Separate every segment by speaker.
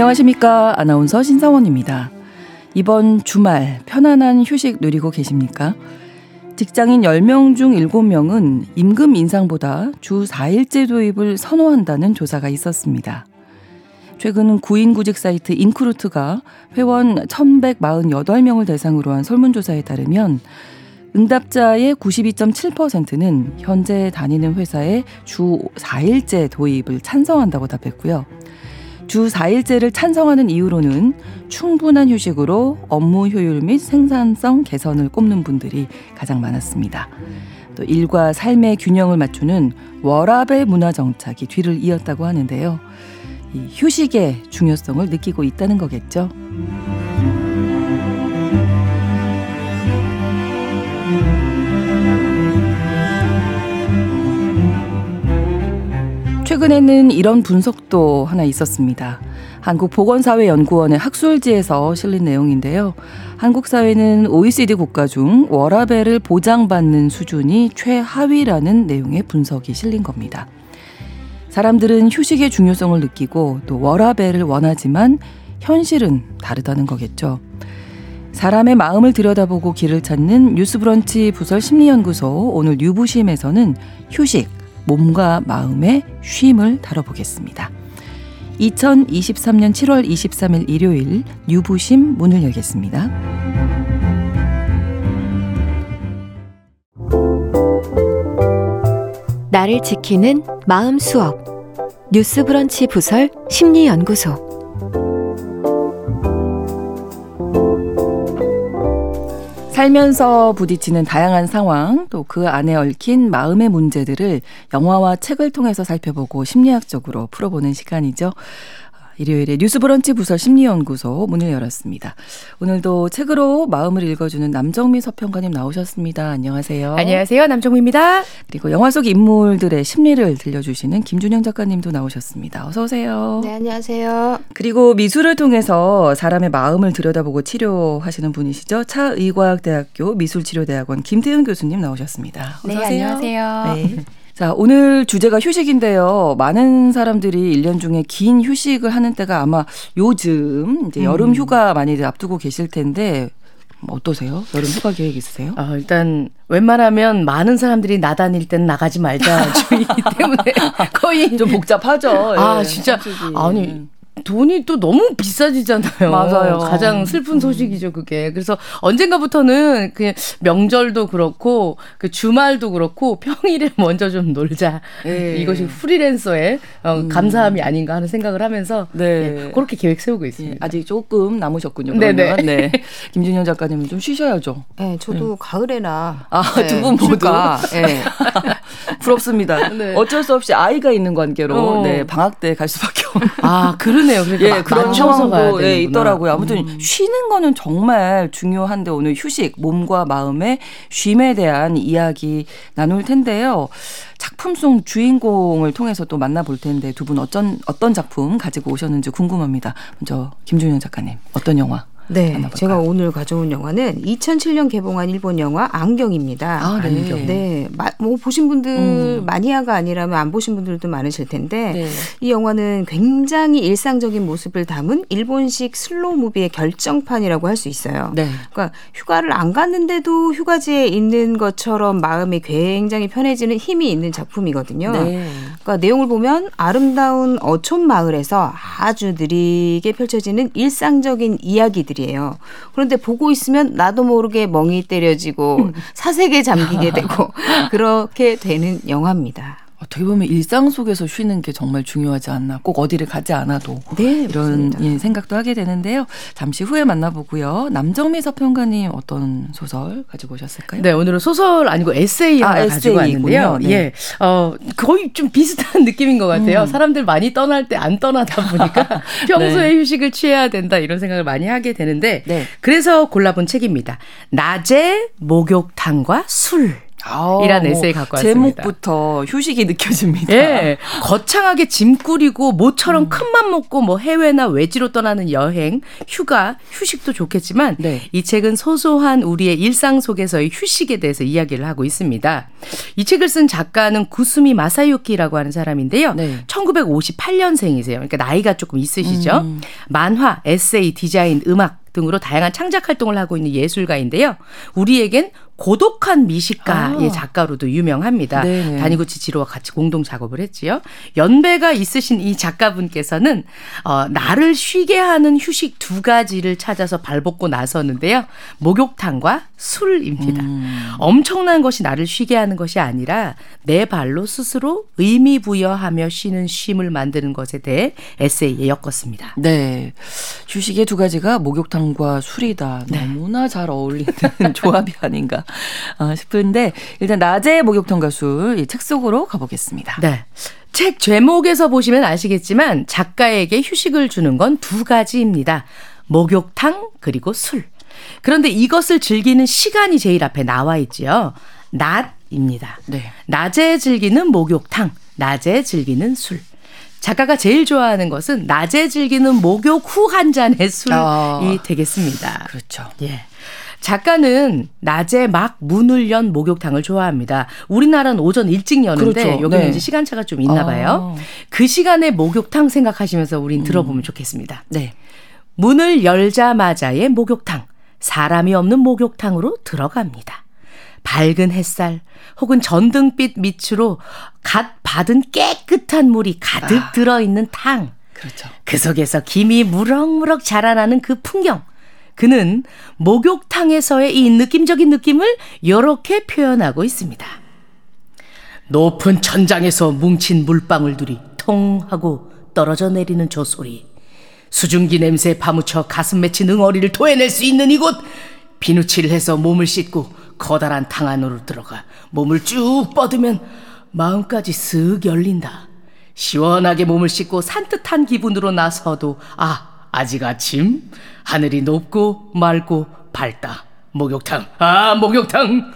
Speaker 1: 안녕하십니까. 아나운서 신성원입니다. 이번 주말 편안한 휴식 누리고 계십니까? 직장인 10명 중 7명은 임금 인상보다 주 4일제 도입을 선호한다는 조사가 있었습니다. 최근 구인 구직 사이트 인크루트가 회원 1148명을 대상으로 한 설문조사에 따르면 응답자의 92.7%는 현재 다니는 회사에 주 4일제 도입을 찬성한다고 답했고요. 주 4일제를 찬성하는 이유로는 충분한 휴식으로 업무 효율 및 생산성 개선을 꼽는 분들이 가장 많았습니다. 또 일과 삶의 균형을 맞추는 워라벨 문화 정착이 뒤를 이었다고 하는데요. 이 휴식의 중요성을 느끼고 있다는 거겠죠. 최근에는 이런 분석도 하나 있었습니다. 한국보건사회연구원의 학술지에서 실린 내용인데요. 한국 사회는 OECD 국가 중 워라벨을 보장받는 수준이 최하위라는 내용의 분석이 실린 겁니다. 사람들은 휴식의 중요성을 느끼고 또 워라벨을 원하지만 현실은 다르다는 거겠죠. 사람의 마음을 들여다보고 길을 찾는 뉴스브런치 부설 심리연구소 오늘 뉴부심에서는 휴식, 몸과 마음의 쉼을 다뤄보겠습니다. 2023년 7월 23일 일요일 유부심 문을 열겠습니다.
Speaker 2: 나를 지키는 마음 수업 뉴스 브런치 부설 심리 연구소
Speaker 1: 살면서 부딪히는 다양한 상황, 또 그 안에 얽힌 마음의 문제들을 영화와 책을 통해서 살펴보고 심리학적으로 풀어보는 시간이죠. 일요일에 뉴스브런치 부설 심리연구소 문을 열었습니다. 오늘도 책으로 마음을 읽어주는 남정미 서평가님 나오셨습니다. 안녕하세요.
Speaker 3: 안녕하세요. 남정미입니다.
Speaker 1: 그리고 영화 속 인물들의 심리를 들려주시는 김준영 작가님도 나오셨습니다. 어서 오세요.
Speaker 4: 네, 안녕하세요.
Speaker 1: 그리고 미술을 통해서 사람의 마음을 들여다보고 치료하시는 분이시죠. 차의과학대학교 미술치료대학원 김태은 교수님 나오셨습니다.
Speaker 4: 어서 네, 오세요. 안녕하세요. 네.
Speaker 1: 자, 오늘 주제가 휴식인데요. 많은 사람들이 1년 중에 긴 휴식을 하는 때가 아마 요즘 이제 여름 음. 휴가 많이 앞두고 계실 텐데 뭐 어떠세요? 여름 휴가 계획 있으세요?
Speaker 3: 아, 일단 웬만하면 많은 사람들이 나다닐 땐 나가지 말자 주의기 때문에 거의
Speaker 1: 좀 복잡하죠.
Speaker 3: 아, 예, 진짜 아니 음. 돈이 또 너무 비싸지잖아요.
Speaker 1: 맞아요.
Speaker 3: 가장 슬픈 음. 소식이죠, 그게. 그래서 언젠가부터는 그냥 명절도 그렇고 그 주말도 그렇고 평일에 먼저 좀 놀자. 네. 이것이 프리랜서의 어, 음. 감사함이 아닌가 하는 생각을 하면서 네. 예, 그렇게 계획 세우고 있습니다. 예,
Speaker 1: 아직 조금 남으셨군요. 네네. 네. 김준현 작가님은 좀 쉬셔야죠.
Speaker 4: 네, 저도 네. 가을에나
Speaker 1: 아, 네, 두분 모두 네. 부럽습니다. 네. 어쩔 수 없이 아이가 있는 관계로 어. 네, 방학 때 갈 수밖에 없는.
Speaker 3: 아, 그러네 요.
Speaker 1: 그러니까 예, 그런 상황도 예, 있더라고요. 아무튼 음. 쉬는 거는 정말 중요한데 오늘 휴식, 몸과 마음의 쉼에 대한 이야기 나눌 텐데요. 작품 속 주인공을 통해서 또 만나볼 텐데 두 분 어떤 어떤 작품 가지고 오셨는지 궁금합니다. 먼저 김준영 작가님 어떤 영화?
Speaker 4: 네, 만나볼까요? 제가 오늘 가져온 영화는 2007년 개봉한 일본 영화 안경입니다.
Speaker 1: 아, 네.
Speaker 4: 안경. 네, 뭐 보신 분들 음. 마니아가 아니라면 안 보신 분들도 많으실 텐데 네. 이 영화는 굉장히 일상적인 모습을 담은 일본식 slow movie의 결정판이라고 할 수 있어요. 네. 그러니까 휴가를 안 갔는데도 휴가지에 있는 것처럼 마음이 굉장히 편해지는 힘이 있는 작품이거든요. 네. 그러니까 내용을 보면 아름다운 어촌 마을에서 아주 느리게 펼쳐지는 일상적인 이야기들이 일이에요. 그런데 보고 있으면 나도 모르게 멍이 때려지고 음. 사색에 잠기게 되고 그렇게 되는 영화입니다.
Speaker 1: 어떻게 보면 일상 속에서 쉬는 게 정말 중요하지 않나. 꼭 어디를 가지 않아도 네, 이런 예, 생각도 하게 되는데요. 잠시 후에 만나보고요. 남정미 서평가님 어떤 소설 가지고 오셨을까요?
Speaker 3: 네, 오늘은 소설 아니고 에세이 하나 아, 가지고 왔는데요. 네. 예, 어 거의 좀 비슷한 느낌인 것 같아요. 음. 사람들 많이 떠날 때 안 떠나다 보니까 평소에 네. 휴식을 취해야 된다 이런 생각을 많이 하게 되는데 네. 그래서 골라본 책입니다. 낮에 목욕탕과 술. 이란 에세이 갖고 왔습니다.
Speaker 1: 제목부터 휴식이 느껴집니다.
Speaker 3: 예. 거창하게 짐 꾸리고 모처럼 음. 큰맘 먹고 뭐 해외나 외지로 떠나는 여행, 휴가, 휴식도 좋겠지만 네. 이 책은 소소한 우리의 일상 속에서의 휴식에 대해서 이야기를 하고 있습니다. 이 책을 쓴 작가는 구스미 마사유키라고 하는 사람인데요. 네. 1958년생이세요. 그러니까 나이가 조금 있으시죠. 음. 만화, 에세이, 디자인, 음악 등으로 다양한 창작 활동을 하고 있는 예술가인데요. 우리에겐 고독한 미식가의 아. 작가로도 유명합니다. 네네. 다니구치 지로와 같이 공동 작업을 했지요. 연배가 있으신 이 작가분께서는 어, 나를 쉬게 하는 휴식 두 가지를 찾아서 발벗고 나섰는데요. 목욕탕과 술입니다. 음. 엄청난 것이 나를 쉬게 하는 것이 아니라 내 발로 스스로 의미 부여하며 쉬는 쉼을 만드는 것에 대해 에세이에 엮었습니다.
Speaker 1: 네. 휴식의 두 가지가 목욕탕과 술이다. 네. 너무나 잘 어울리는 조합이 아닌가 어, 싶은데 일단 낮에 목욕탕 가술 이책 속으로 가보겠습니다.
Speaker 3: 네. 책 제목에서 보시면 아시겠지만 작가에게 휴식을 주는 건 두 가지입니다. 목욕탕 그리고 술. 그런데 이것을 즐기는 시간이 제일 앞에 나와 있지요. 낮입니다. 네. 낮에 즐기는 목욕탕, 낮에 즐기는 술. 작가가 제일 좋아하는 것은 낮에 즐기는 목욕 후 한 잔의 술이 어, 되겠습니다.
Speaker 1: 그렇죠.
Speaker 3: 예. 작가는 낮에 막 문을 연 목욕탕을 좋아합니다. 우리나라는 오전 일찍 여는데 그렇죠. 여기는 네. 이제 시간차가 좀 있나 봐요. 아. 그 시간에 목욕탕 생각하시면서 우린 음. 들어보면 좋겠습니다. 네. 문을 열자마자의 목욕탕. 사람이 없는 목욕탕으로 들어갑니다. 밝은 햇살 혹은 전등빛 밑으로 갓 받은 깨끗한 물이 가득 아. 들어있는 탕. 그렇죠. 그 속에서 김이 무럭무럭 자라나는 그 풍경. 그는 목욕탕에서의 이 느낌적인 느낌을 이렇게 표현하고 있습니다. 높은 천장에서 뭉친 물방울들이 통 하고 떨어져 내리는 저 소리. 수증기 냄새에 파묻혀 가슴 맺힌 응어리를 토해낼 수 있는 이곳. 비누칠을 해서 몸을 씻고 커다란 탕 안으로 들어가 몸을 쭉 뻗으면 마음까지 쓱 열린다. 시원하게 몸을 씻고 산뜻한 기분으로 나서도 아 아직 아침 하늘이 높고 맑고 밝다. 목욕탕. 아, 목욕탕.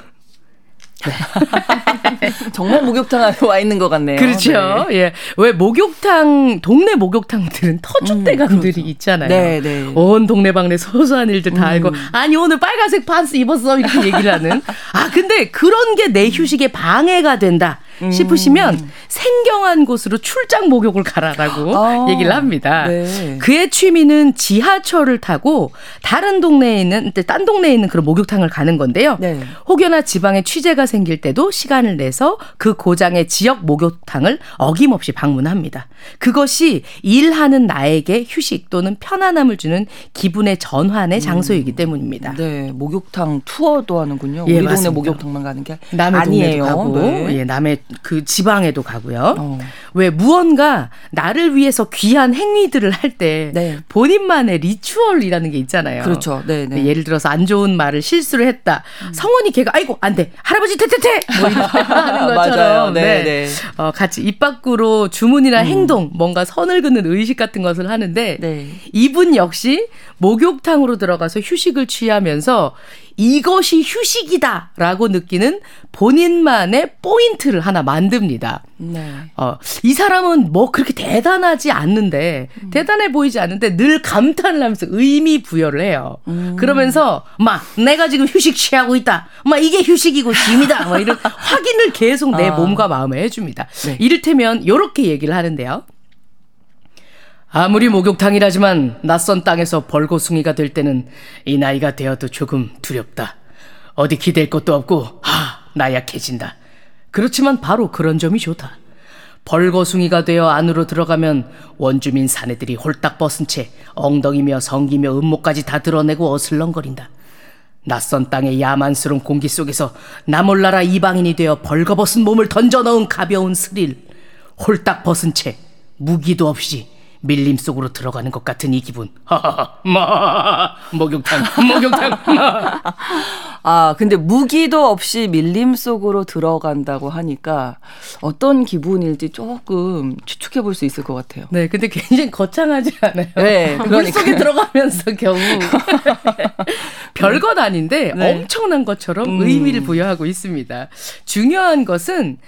Speaker 1: 정말 목욕탕 와 있는 것 같네요.
Speaker 3: 그렇죠. 네. 예. 왜 목욕탕 동네 목욕탕들은 터줏대감들이 음, 있잖아요. 네, 네. 온 동네방네 소소한 일들 다 음. 알고 아니 오늘 빨간색 반스 입었어 이렇게 얘기를 하는. 아 근데 그런 게 내 휴식에 방해가 된다. 싶으시면 음. 생경한 곳으로 출장 목욕을 가라라고 아, 얘기를 합니다. 네. 그의 취미는 지하철을 타고 다른 동네에 있는 딴 동네에 있는 그런 목욕탕을 가는 건데요. 네. 혹여나 지방에 취재가 생길 때도 시간을 내서 그 고장의 지역 목욕탕을 어김없이 방문합니다. 그것이 일하는 나에게 휴식 또는 편안함을 주는 기분의 전환의 음. 장소이기 때문입니다.
Speaker 1: 네, 목욕탕 투어도 하는군요. 예, 우리 맞습니다. 동네 목욕탕만 가는 게 남의 아니에요.
Speaker 3: 네. 예, 남의 그 지방에도 가고요. 어. 왜 무언가 나를 위해서 귀한 행위들을 할때 네. 본인만의 리추얼이라는 게 있잖아요.
Speaker 1: 그렇죠. 네, 네.
Speaker 3: 예를 들어서 안 좋은 말을 실수를 했다. 음. 성원이 걔가 아이고 안 돼. 할아버지 퇴퇴퇴 뭐 이렇게 하는 것처럼 네, 네. 네. 어, 같이 입 밖으로 주문이나 음. 행동 뭔가 선을 긋는 의식 같은 것을 하는데 네. 이분 역시 목욕탕으로 들어가서 휴식을 취하면서 이것이 휴식이다 라고 느끼는 본인만의 포인트를 하나 만듭니다. 네. 어, 이 사람은 뭐 그렇게 대단하지 않는데 음. 대단해 보이지 않는데 늘 감탄을 하면서 의미 부여를 해요. 음. 그러면서 막 내가 지금 휴식 취하고 있다. 막 이게 휴식이고 짐이다. 막 이런 확인을 계속 내 아. 몸과 마음에 해줍니다. 네. 이를테면 이렇게 얘기를 하는데요. 아무리 목욕탕이라지만 낯선 땅에서 벌거숭이가 될 때는 이 나이가 되어도 조금 두렵다. 어디 기댈 것도 없고 하 나약해진다. 그렇지만 바로 그런 점이 좋다. 벌거숭이가 되어 안으로 들어가면 원주민 사내들이 홀딱 벗은 채 엉덩이며 성기며 음모까지 다 드러내고 어슬렁거린다. 낯선 땅의 야만스러운 공기 속에서 나 몰라라 이방인이 되어 벌거벗은 몸을 던져 넣은 가벼운 스릴. 홀딱 벗은 채 무기도 없이 밀림 속으로 들어가는 것 같은 이 기분. 하하하, 마, 목욕탕, 목욕탕, 마.
Speaker 1: 아, 근데 무기도 없이 밀림 속으로 들어간다고 하니까 어떤 기분일지 조금 추측해 볼 수 있을 것 같아요.
Speaker 3: 네, 근데 굉장히 거창하지 않아요. 네, 물 속에 들어가면서 겨우 별것 아닌데 네. 엄청난 것처럼 음. 의미를 부여하고 있습니다. 중요한 것은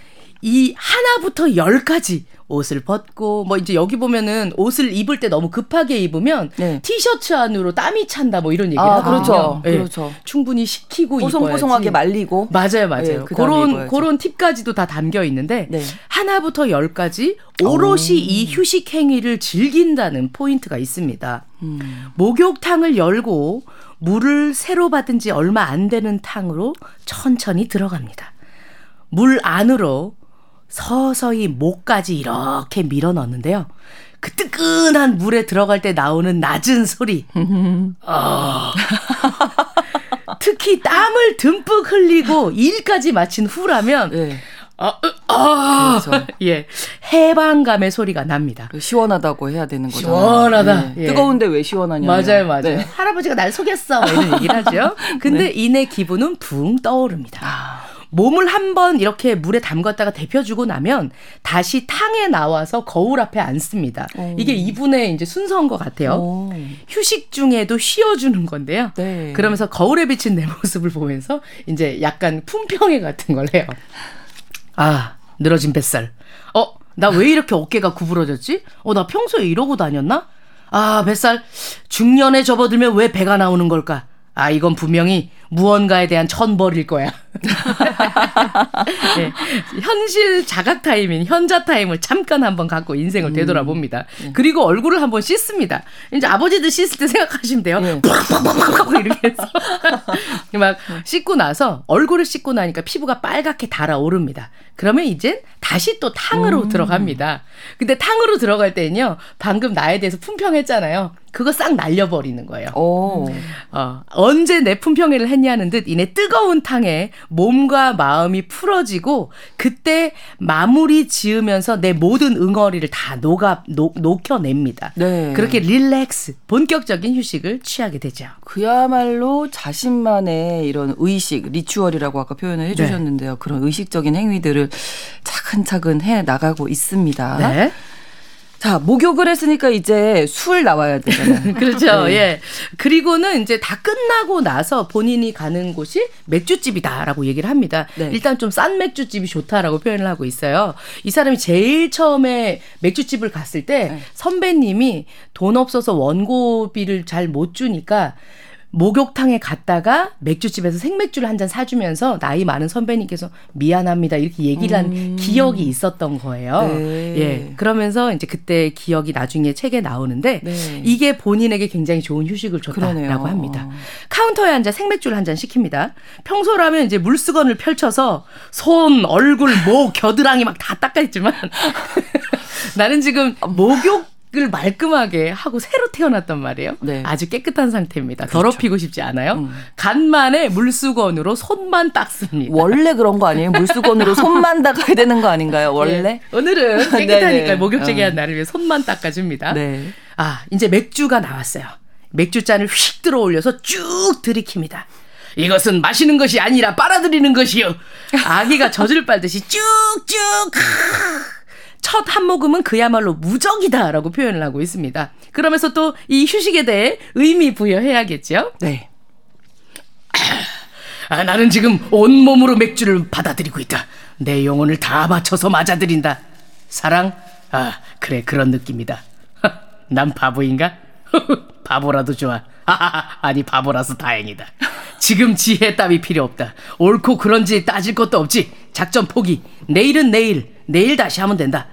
Speaker 3: 이 하나부터 열까지 옷을 벗고 뭐 이제 여기 보면은 옷을 입을 때 너무 급하게 입으면 네. 티셔츠 안으로 땀이 찬다 뭐 이런 얘기를 아, 하거든요.
Speaker 1: 그렇죠. 네. 그렇죠.
Speaker 3: 충분히 식히고
Speaker 1: 뽀송뽀송하게 말리고
Speaker 3: 맞아요, 맞아요. 네, 그런 그런 팁까지도 다 담겨 있는데 네. 하나부터 열까지 오롯이 오. 이 휴식 행위를 즐긴다는 포인트가 있습니다. 음. 목욕탕을 열고 물을 새로 받은 지 얼마 안 되는 탕으로 천천히 들어갑니다. 물 안으로 서서히 목까지 이렇게 밀어 넣는데요. 그 뜨끈한 물에 들어갈 때 나오는 낮은 소리. 어. 특히 땀을 듬뿍 흘리고 일까지 마친 후라면 네. 아, 아, 그렇죠. 예, 해방감의 소리가 납니다.
Speaker 1: 그 시원하다고 해야 되는 거죠.
Speaker 3: 시원하다.
Speaker 1: 예. 예. 뜨거운데 왜 시원하냐?
Speaker 3: 맞아요, 맞아요. 네. 할아버지가 날 속였어. 이런 얘기를 하죠. 근데 네. 이내 기분은 붕 떠오릅니다. 아. 몸을 한번 이렇게 물에 담갔다가 데펴주고 나면 다시 탕에 나와서 거울 앞에 앉습니다. 오. 이게 이분의 이제 순서인 것 같아요. 오. 휴식 중에도 쉬어주는 건데요. 네. 그러면서 거울에 비친 내 모습을 보면서 이제 약간 품평회 같은 걸 해요. 아, 늘어진 뱃살. 어, 나 왜 이렇게 어깨가 구부러졌지? 어, 나 평소에 이러고 다녔나? 아, 뱃살. 중년에 접어들면 왜 배가 나오는 걸까? 아, 이건 분명히 무언가에 대한 천벌일 거야. 네, 현실 자각 타임인 현자 타임을 잠깐 한번 갖고 인생을 음. 되돌아봅니다. 음. 그리고 얼굴을 한번 씻습니다. 이제 아버지들 씻을 때 생각하시면 돼요. 네. 이렇게 해서 막 씻고 나서 얼굴을 씻고 나니까 피부가 빨갛게 달아오릅니다. 그러면 이제 다시 또 탕으로 음. 들어갑니다. 근데 탕으로 들어갈 때는요, 방금 나에 대해서 품평했잖아요. 그거 싹 날려버리는 거예요. 오. 어, 언제 내 품평회를 했냐는 듯 이내 뜨거운 탕에 몸과 마음이 풀어지고 그때 마무리 지으면서 내 모든 응어리를 다 녹아 녹, 녹여냅니다. 네. 그렇게 릴렉스 본격적인 휴식을 취하게 되죠.
Speaker 1: 그야말로 자신만의 이런 의식 리추얼이라고 아까 표현을 해주셨는데요. 네. 그런 의식적인 행위들을 차근차근 해 나가고 있습니다. 네. 자, 목욕을 했으니까 이제 술 나와야 되잖아요.
Speaker 3: 그렇죠. 네. 예. 그리고는 이제 다 끝나고 나서 본인이 가는 곳이 맥주집이다라고 얘기를 합니다. 네. 일단 좀 싼 맥주집이 좋다라고 표현을 하고 있어요. 이 사람이 제일 처음에 맥주집을 갔을 때 네. 선배님이 돈 없어서 원고비를 잘 못 주니까 목욕탕에 갔다가 맥주집에서 생맥주를 한 잔 사주면서 나이 많은 선배님께서 미안합니다 이렇게 얘기를 한 음. 기억이 있었던 거예요. 네. 예. 그러면서 이제 그때 기억이 나중에 책에 나오는데 네. 이게 본인에게 굉장히 좋은 휴식을 줬다라고 그러네요. 합니다. 카운터에 앉아 생맥주를 한 잔 시킵니다. 평소라면 이제 물수건을 펼쳐서 손, 얼굴, 목, 겨드랑이 막 다 닦아 있지만 나는 지금 목욕 을 말끔하게 하고 새로 태어났단 말이에요. 네. 아주 깨끗한 상태입니다. 그렇죠. 더럽히고 싶지 않아요. 음. 간만에 물수건으로 손만 닦습니다.
Speaker 1: 원래 그런 거 아니에요? 물수건으로 손만 닦아야 되는 거 아닌가요? 원래? 네.
Speaker 3: 오늘은 깨끗하니까 네, 네. 목욕제기한 어. 나를 위해 손만 닦아줍니다. 네. 아 이제 맥주가 나왔어요. 맥주잔을 휙 들어 올려서 쭉 들이킵니다. 이것은 마시는 것이 아니라 빨아들이는 것이요. 아기가 젖을 빨듯이 쭉쭉 첫 한 모금은 그야말로 무적이다라고 표현을 하고 있습니다. 그러면서 또 이 휴식에 대해 의미 부여해야겠죠? 네. 아, 나는 지금 온몸으로 맥주를 받아들이고 있다. 내 영혼을 다 바쳐서 맞아들인다. 사랑? 아, 그래, 그런 느낌이다. 난 바보인가? 바보라도 좋아. 아니, 바보라서 다행이다. 지금 지혜 따위 필요 없다. 옳고 그런지 따질 것도 없지. 작전 포기. 내일은 내일. 내일 다시 하면 된다.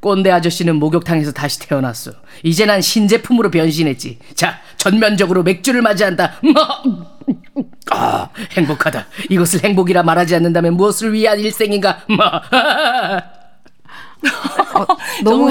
Speaker 3: 꼰대 아저씨는 목욕탕에서 다시 태어났어. 이제 난 신제품으로 변신했지. 자, 전면적으로 맥주를 맞이한다. 아, 행복하다. 이것을 행복이라 말하지 않는다면 무엇을 위한 일생인가?
Speaker 4: 어, 너무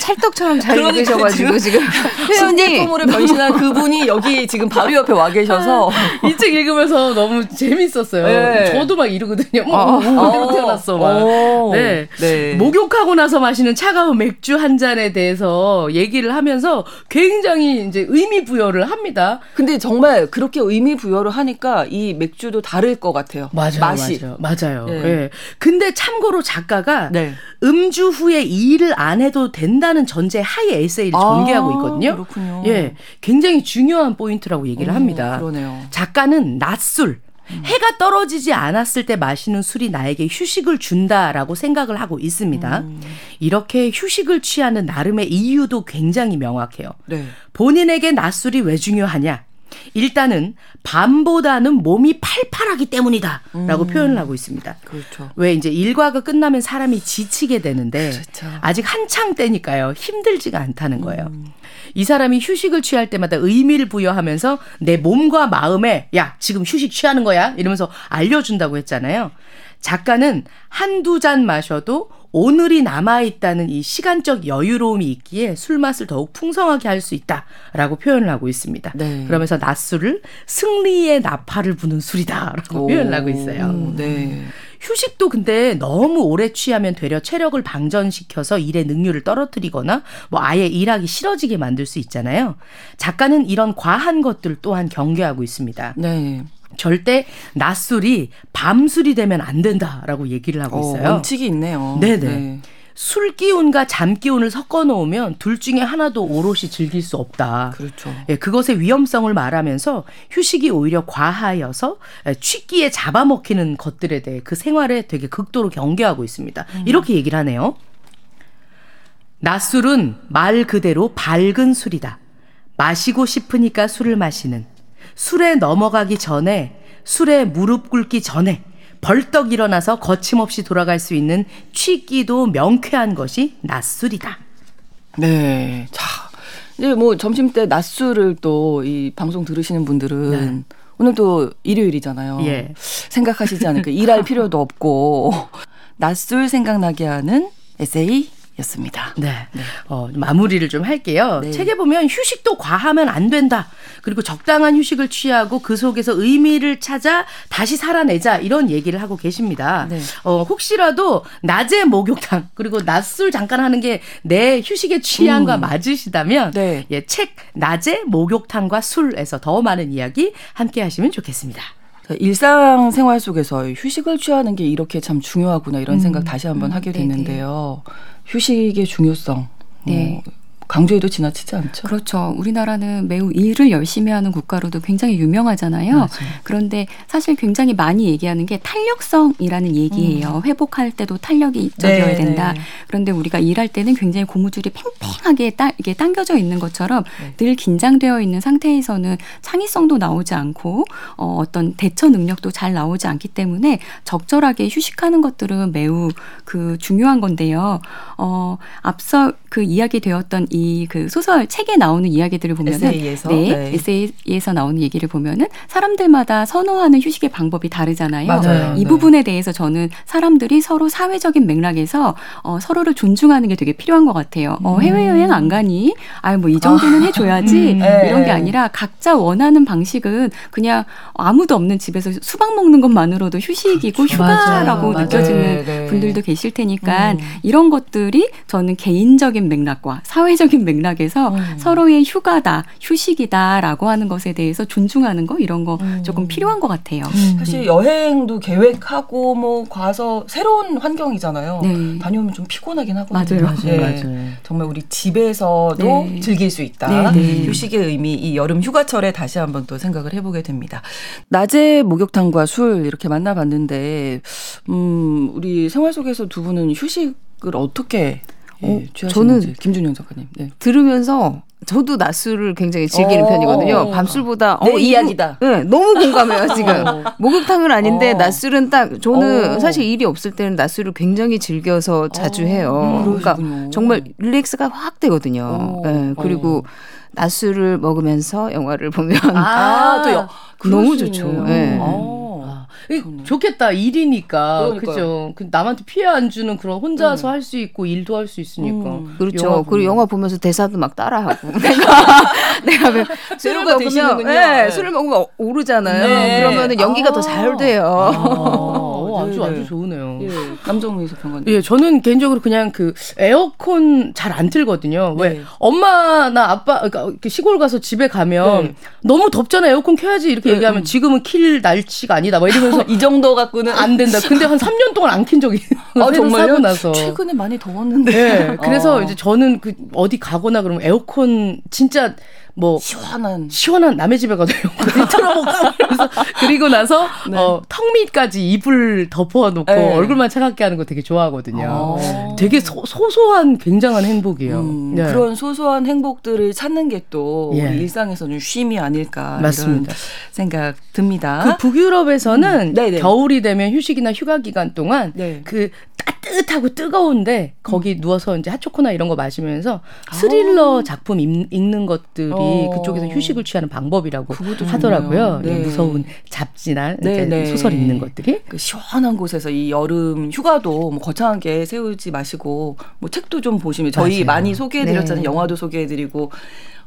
Speaker 4: 찰떡처럼 잘 그러니까 읽으셔가지고 지금
Speaker 1: 신제품으로 변신한 그분이 여기 지금 바로 옆에 와 계셔서
Speaker 3: 이 책 읽으면서 너무 재밌었어요. 네. 저도 막 이러거든요. 어, 어, 태어났어 막. 어. 네. 네. 목욕하고 나서 마시는 차가운 맥주 한 잔에 대해서 얘기를 하면서 굉장히 이제 의미 부여를 합니다.
Speaker 1: 근데 정말 그렇게 의미 부여를 하니까 이 맥주도 다를 것 같아요.
Speaker 3: 맞아요, 맛이. 맞아요, 맞아요. 네. 네. 근데 참고로 작가가 네. 음주 후에 일을 안 해도 된다는 전제 하에 에세이를 아, 전개하고 있거든요.
Speaker 1: 그렇군요.
Speaker 3: 예, 굉장히 중요한 포인트라고 얘기를 오, 합니다.
Speaker 1: 그러네요.
Speaker 3: 작가는 낮술, 음. 해가 떨어지지 않았을 때 마시는 술이 나에게 휴식을 준다라고 생각을 하고 있습니다. 음. 이렇게 휴식을 취하는 나름의 이유도 굉장히 명확해요. 네. 본인에게 낮술이 왜 중요하냐? 일단은 밤보다는 몸이 팔팔하기 때문이다라고 음. 표현을 하고 있습니다. 그렇죠. 왜 이제 일과가 끝나면 사람이 지치게 되는데 그렇죠. 아직 한창 때니까요. 힘들지가 않다는 거예요. 음. 이 사람이 휴식을 취할 때마다 의미를 부여하면서 내 몸과 마음에 야, 지금 휴식 취하는 거야. 이러면서 알려준다고 했잖아요. 작가는 한두 잔 마셔도 오늘이 남아있다는 이 시간적 여유로움이 있기에 술 맛을 더욱 풍성하게 할 수 있다라고 표현을 하고 있습니다. 네. 그러면서 낮술을 승리의 나팔을 부는 술이다라고 오. 표현을 하고 있어요. 네. 휴식도 근데 너무 오래 취하면 되려 체력을 방전시켜서 일의 능률을 떨어뜨리거나 뭐 아예 일하기 싫어지게 만들 수 있잖아요. 작가는 이런 과한 것들 또한 경계하고 있습니다. 네. 절대 낮술이 밤술이 되면 안 된다라고 얘기를 하고 어, 있어요.
Speaker 1: 어, 원칙이 있네요.
Speaker 3: 네네. 네. 술 기운과 잠 기운을 섞어 놓으면 둘 중에 하나도 오롯이 즐길 수 없다. 그렇죠. 예, 그것의 위험성을 말하면서 휴식이 오히려 과하여서 예, 취기에 잡아먹히는 것들에 대해 그 생활에 되게 극도로 경계하고 있습니다. 음. 이렇게 얘기를 하네요. 낮술은 말 그대로 밝은 술이다. 마시고 싶으니까 술을 마시는 술에 넘어가기 전에 술에 무릎 꿇기 전에 벌떡 일어나서 거침없이 돌아갈 수 있는 취기도 명쾌한 것이 낮술이다.
Speaker 1: 네. 자, 이제 뭐 점심 때 낮술을 또 이 방송 들으시는 분들은 네. 오늘 또 일요일이잖아요. 예. 생각하시지 않을까. 일할 필요도 없고 낮술 생각나게 하는 에세이 였습니다.
Speaker 3: 네. 네. 어, 마무리를 좀 할게요. 네. 책에 보면 휴식도 과하면 안 된다. 그리고 적당한 휴식을 취하고 그 속에서 의미를 찾아 다시 살아내자. 이런 얘기를 하고 계십니다. 네. 어, 혹시라도 낮에 목욕탕 그리고 낮술 잠깐 하는 게 내 휴식의 취향과 음. 맞으시다면 네. 예, 책 낮에 목욕탕과 술에서 더 많은 이야기 함께 하시면 좋겠습니다.
Speaker 1: 일상 생활 속에서 휴식을 취하는 게 이렇게 참 중요하구나 이런 음. 생각 다시 한번 음. 하게 됐는데요. 휴식의 중요성. 네. 어, 강조해도 지나치지 않죠.
Speaker 5: 그렇죠. 우리나라는 매우 일을 열심히 하는 국가로도 굉장히 유명하잖아요. 맞아요. 그런데 사실 굉장히 많이 얘기하는 게 탄력성이라는 얘기예요. 음. 회복할 때도 탄력이 있어야 네, 된다. 네. 그런데 우리가 일할 때는 굉장히 고무줄이 팽팽하게 따, 이게 당겨져 있는 것처럼 네. 늘 긴장되어 있는 상태에서는 창의성도 나오지 않고 어, 어떤 대처 능력도 잘 나오지 않기 때문에 적절하게 휴식하는 것들은 매우 그 중요한 건데요. 어, 앞서 그 이야기 되었던 이 그 소설 책에 나오는 이야기들을 보면은 에세이에서 네, 네. 에세이에서 나오는 얘기를 보면은 사람들마다 선호하는 휴식의 방법이 다르잖아요. 맞아요. 이 네. 부분에 대해서 저는 사람들이 서로 사회적인 맥락에서 어, 서로를 존중하는 게 되게 필요한 것 같아요. 어, 음. 해외 여행 안 가니? 아유 뭐이 정도는 아. 해줘야지 음. 네. 이런 게 아니라 각자 원하는 방식은 그냥 아무도 없는 집에서 수박 먹는 것만으로도 휴식이고 그렇죠. 휴가라고 맞아요. 느껴지는. 네, 네. 분들도 계실 테니까 음. 이런 것들이 저는 개인적인 맥락과 사회적인 맥락에서 음. 서로의 휴가다, 휴식이다라고 하는 것에 대해서 존중하는 거 이런 거 음. 조금 필요한 것 같아요.
Speaker 1: 음. 사실 네. 여행도 계획하고 뭐 가서 새로운 환경이잖아요. 네. 다녀오면 좀 피곤하긴 하거든요.
Speaker 5: 맞아요. 네.
Speaker 1: 맞아요. 정말 우리 집에서도 네. 즐길 수 있다. 네, 네. 휴식의 의미 이 여름 휴가철에 다시 한번 또 생각을 해보게 됩니다. 낮에 목욕탕과 술 이렇게 만나봤는데 음 우리 생활 속에서 두 분은 휴식 을 어떻게 어, 예, 저는 김준영 작가님 네.
Speaker 4: 들으면서 저도 낮술을 굉장히 즐기는 어, 편이거든요. 어. 밤술보다
Speaker 1: 내 어, 이야기다.
Speaker 4: 네, 너무 공감해요 지금. 어. 목욕탕은 아닌데 어. 낮술은 딱 저는 어. 사실 일이 없을 때는 낮술을 굉장히 즐겨서 자주 해요. 음, 그러니까 정말 릴렉스가 확 되거든요. 네, 그리고 낮술을 먹으면서 영화를 보면 아, 또 너무 좋죠. 네.
Speaker 3: 좋겠다 일이니까 그죠. 그 남한테 피해 안 주는 그런 혼자서 음. 할수 있고 일도 할 수 있으니까. 음.
Speaker 4: 그렇죠. 영화 그리고 영화 보면서 대사도 막 따라하고. 내가 내가 술을 먹으면 네, 술을 먹으면 오르잖아요. 네. 그러면은 연기가 아. 더잘 돼요. 아.
Speaker 3: 어, 아주 네. 아주 좋으네요. 예.
Speaker 1: 남정미 소평가님.
Speaker 3: 예, 저는 개인적으로 그냥 그 에어컨 잘 안 틀거든요. 네. 왜 엄마나 아빠 그러니까 그 시골 가서 집에 가면 네. 너무 덥잖아 에어컨 켜야지 이렇게 네, 얘기하면 음. 지금은 킬 날씨가 아니다. 막 이러면서
Speaker 1: 이 정도 갖고는
Speaker 3: 안 된다. 근데 한 3년 동안 안 킨 적이
Speaker 1: 아, 정말요? 나서. 최근에 많이 더웠는데.
Speaker 3: 네, 그래서 어. 이제 저는 그 어디 가거나 그러면 에어컨 진짜 뭐
Speaker 1: 시원한
Speaker 3: 시원한 남의 집에 가서 틀어볼까 그래서 그리고 나서 네. 어, 턱 밑까지 이불 덮어놓고 네. 얼굴만 차갑게 하는 거 되게 좋아하거든요. 아. 되게 소, 소한 굉장한 행복이에요. 음,
Speaker 1: 네. 그런 소소한 행복들을 찾는 게또 예. 일상에서는 쉼이 아닐까 맞습니다. 생각 듭니다.
Speaker 3: 그 북유럽에서는 음. 겨울이 되면 휴식이나 휴가 기간 동안 네. 그 따뜻하고 뜨거운데 거기 음. 누워서 이제 핫초코나 이런 거 마시면서 스릴러 아. 작품 읽, 는 것들이 어. 그쪽에서 휴식을 취하는 방법이라고 하더라고요. 네. 무서운 잡지나 네, 네. 소설 읽는 것들이
Speaker 1: 그 시원한 곳에서 이 여름 휴 가도 뭐 거창하게 세우지 마시고 뭐 책도 좀 보시면 저희 맞아요. 많이 소개해드렸잖아요. 네. 영화도 소개해드리고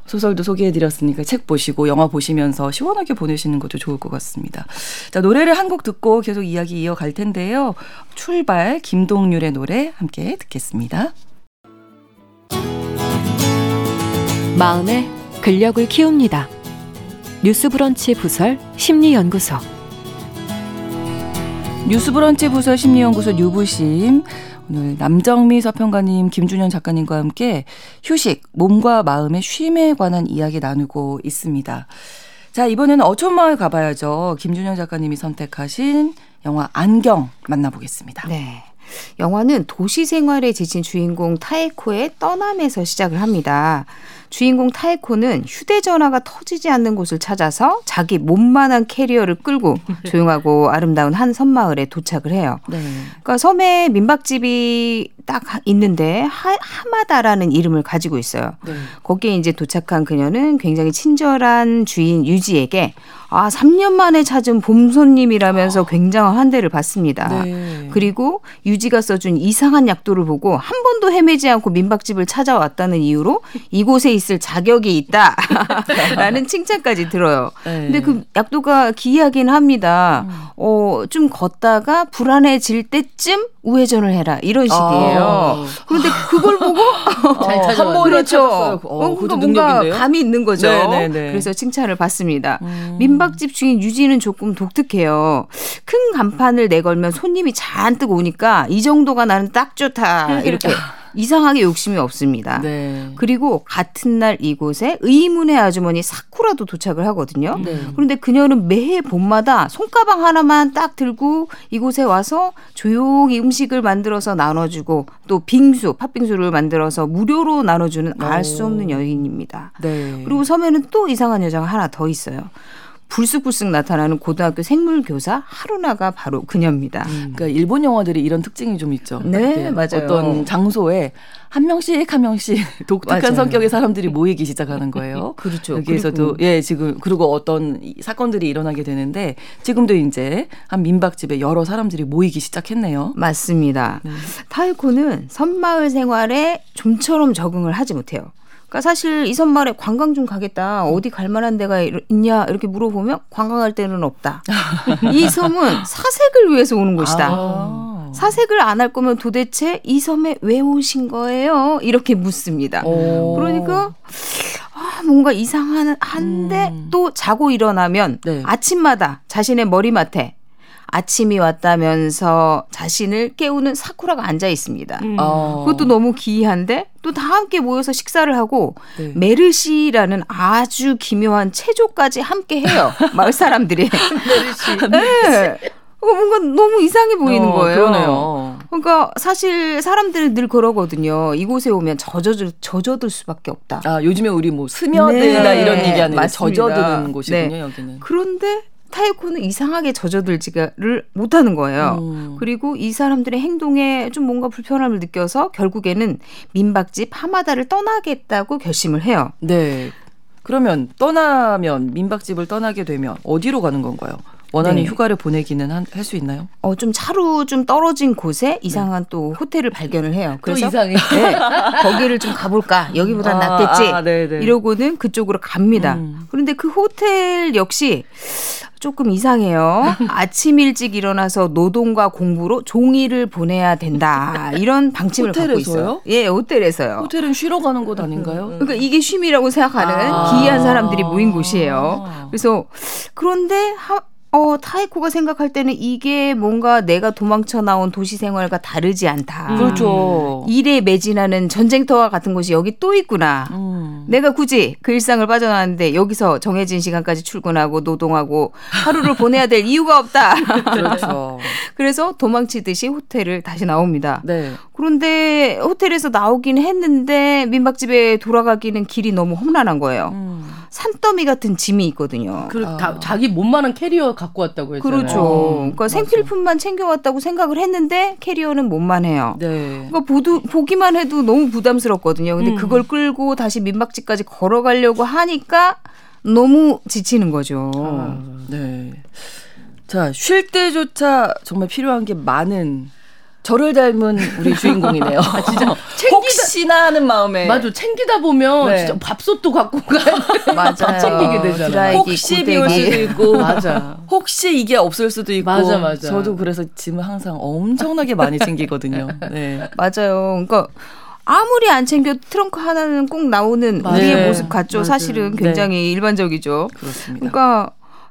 Speaker 1: 소설도 소개해드렸으니까 책 보시고 영화 보시면서 시원하게 보내시는 것도 좋을 것 같습니다. 자, 노래를 한 곡 듣고 계속 이야기 이어갈 텐데요. 출발, 김동률의 노래 함께 듣겠습니다.
Speaker 2: 마음의 근력을 키웁니다. 뉴스브런치 부설 심리연구소
Speaker 1: 뉴스브런치 부설 심리연구소 유부심 오늘 남정미 서평가님, 김준현 작가님과 함께 휴식, 몸과 마음의 쉼에 관한 이야기 나누고 있습니다. 자, 이번에는 어촌마을 가봐야죠. 김준현 작가님이 선택하신 영화 안경 만나보겠습니다.
Speaker 4: 네. 영화는 도시 생활에 지친 주인공 타에코의 떠남에서 시작을 합니다. 주인공 타에코는 휴대전화가 터지지 않는 곳을 찾아서 자기 몸만한 캐리어를 끌고 조용하고 아름다운 한 섬마을에 도착을 해요. 네. 그러니까 섬에 민박집이 딱 있는데 하, 하마다라는 이름을 가지고 있어요. 네. 거기에 이제 도착한 그녀는 굉장히 친절한 주인 유지에게 아, 3년 만에 찾은 봄 손님이라면서 굉장한 환대를 받습니다. 네. 그리고 유지가 써준 이상한 약도를 보고 한 번도 헤매지 않고 민박집을 찾아왔다는 이유로 이곳에 있을 자격이 있다. 라는 칭찬까지 들어요. 네. 근데 그 약도가 기이하긴 합니다. 음. 어, 좀 걷다가 불안해질 때쯤 우회전을 해라. 이런 식이에요. 아. 그런데 그걸 보고
Speaker 1: 잘 찾아왔어요. 그렇죠. 어,
Speaker 4: 어, 그것도 뭔가? 감이 있는 거죠. 네네네. 그래서 칭찬을 받습니다. 음. 민박집 주인 유지는 조금 독특해요. 큰 간판을 내걸면 손님이 잔뜩 오니까 이 정도가 나는 딱 좋다. 이렇게 이상하게 욕심이 없습니다. 네. 그리고 같은 날 이곳에 의문의 아주머니 사쿠라도 도착을 하거든요. 네. 그런데 그녀는 매해 봄마다 손가방 하나만 딱 들고 이곳에 와서 조용히 음식을 만들어서 나눠주고 또 빙수, 팥빙수를 만들어서 무료로 나눠주는 알 수 없는 여인입니다. 네. 그리고 섬에는 또 이상한 여자가 하나 더 있어요. 불쑥불쑥 나타나는 고등학교 생물 교사 하루나가 바로 그녀입니다.
Speaker 1: 음. 그러니까 일본 영화들이 이런 특징이 좀 있죠.
Speaker 4: 네, 맞아요.
Speaker 1: 어떤 장소에 한 명씩 한 명씩 독특한 맞아요. 성격의 사람들이 모이기 시작하는 거예요.
Speaker 4: 그렇죠.
Speaker 1: 여기에서도 예 지금 그리고 어떤 사건들이 일어나게 되는데 지금도 이제 한 민박집에 여러 사람들이 모이기 시작했네요.
Speaker 4: 맞습니다. 네. 타이코는 섬마을 생활에 좀처럼 적응을 하지 못해요. 그러니까 사실 이 섬마을에 관광 좀 가겠다. 어디 갈 만한 데가 있냐 이렇게 물어보면 관광할 데는 없다. 이 섬은 사색을 위해서 오는 곳이다. 아. 사색을 안 할 거면 도대체 이 섬에 왜 오신 거예요? 이렇게 묻습니다. 오. 그러니까 아, 뭔가 이상한 한데 음. 또 자고 일어나면 네. 아침마다 자신의 머리맡에 아침이 왔다면서 자신을 깨우는 사쿠라가 앉아 있습니다. 음. 어. 그것도 너무 기이한데 또 다 함께 모여서 식사를 하고 네. 메르시라는 아주 기묘한 체조까지 함께 해요. 마을 사람들이. 메르시. 네. 어, 뭔가 너무 이상해 보이는 어, 거예요.
Speaker 1: 그러네요.
Speaker 4: 그러니까 사실 사람들은 늘 그러거든요. 이곳에 오면 젖어들 젖어들 수밖에 없다.
Speaker 1: 아 요즘에 우리 뭐 스며들다 네. 이런 얘기하는 젖어드는 곳이군요 네. 여기는.
Speaker 4: 그런데 타이코는 이상하게 젖어들지를 못하는 거예요. 음. 그리고 이 사람들의 행동에 좀 뭔가 불편함을 느껴서 결국에는 민박집 하마다를 떠나겠다고 결심을 해요.
Speaker 1: 네. 그러면 떠나면 민박집을 떠나게 되면 어디로 가는 건가요? 원하는 네. 휴가를 보내기는 할 수 있나요?
Speaker 4: 어, 좀 차로 좀 떨어진 곳에 이상한 네. 또 호텔을 발견을 해요.
Speaker 1: 그래서 이상해.
Speaker 4: 네, 거기를 좀 가볼까? 여기보단 아, 낫겠지? 아, 네, 네. 이러고는 그쪽으로 갑니다. 음. 그런데 그 호텔 역시 조금 이상해요. 아침 일찍 일어나서 노동과 공부로 종이를 보내야 된다. 이런 방침을 갖고 있어요. 예, 호텔에서요.
Speaker 1: 호텔은 쉬러 가는 곳 아닌가요?
Speaker 4: 그러니까 이게 쉼이라고 생각하는 아~ 기이한 사람들이 모인 곳이에요. 그래서 그런데 하, 어, 타이코가 생각할 때는 이게 뭔가 내가 도망쳐 나온 도시 생활과 다르지 않다.
Speaker 1: 음. 그렇죠.
Speaker 4: 일에 매진하는 전쟁터와 같은 곳이 여기 또 있구나. 음. 내가 굳이 그 일상을 빠져나왔는데 여기서 정해진 시간까지 출근하고 노동하고 하루를 보내야 될 이유가 없다.
Speaker 1: 그렇죠.
Speaker 4: 그래서 도망치듯이 호텔을 다시 나옵니다.
Speaker 1: 네.
Speaker 4: 그런데 호텔에서 나오긴 했는데 민박집에 돌아가기는 길이 너무 험난한 거예요. 음. 산더미 같은 짐이 있거든요.
Speaker 3: 그 아. 자기 몸만한 캐리어 갖고 왔다고 했잖아요.
Speaker 4: 그렇죠. 어, 그러니까 맞아. 생필품만 챙겨왔다고 생각을 했는데 캐리어는 못만해요.
Speaker 1: 네.
Speaker 4: 그러니까 보도, 보기만 해도 너무 부담스럽거든요. 근데 음. 그걸 끌고 다시 민박집까지 걸어가려고 하니까 너무 지치는 거죠. 아,
Speaker 1: 네. 자, 쉴 때조차 정말 필요한 게 많은 저를 닮은 우리 주인공이네요. 아, 진짜 챙기다, 혹시나 하는 마음에
Speaker 3: 맞아 챙기다 보면 네. 진짜 밥솥도 갖고 가야
Speaker 4: 맞아
Speaker 3: 챙기게 되잖아.
Speaker 1: 혹시 비올 수도 있고 맞아. 혹시 이게 없을 수도 있고
Speaker 3: 맞아 맞아.
Speaker 1: 저도 그래서 짐을 항상 엄청나게 많이 챙기거든요. 네
Speaker 4: 맞아요. 그러니까. 아무리 안 챙겨 트렁크 하나는 꼭 나오는 맞아요. 우리의 모습 같죠. 맞아요. 사실은 굉장히 네. 일반적이죠.
Speaker 1: 그렇습니다.
Speaker 4: 그러니까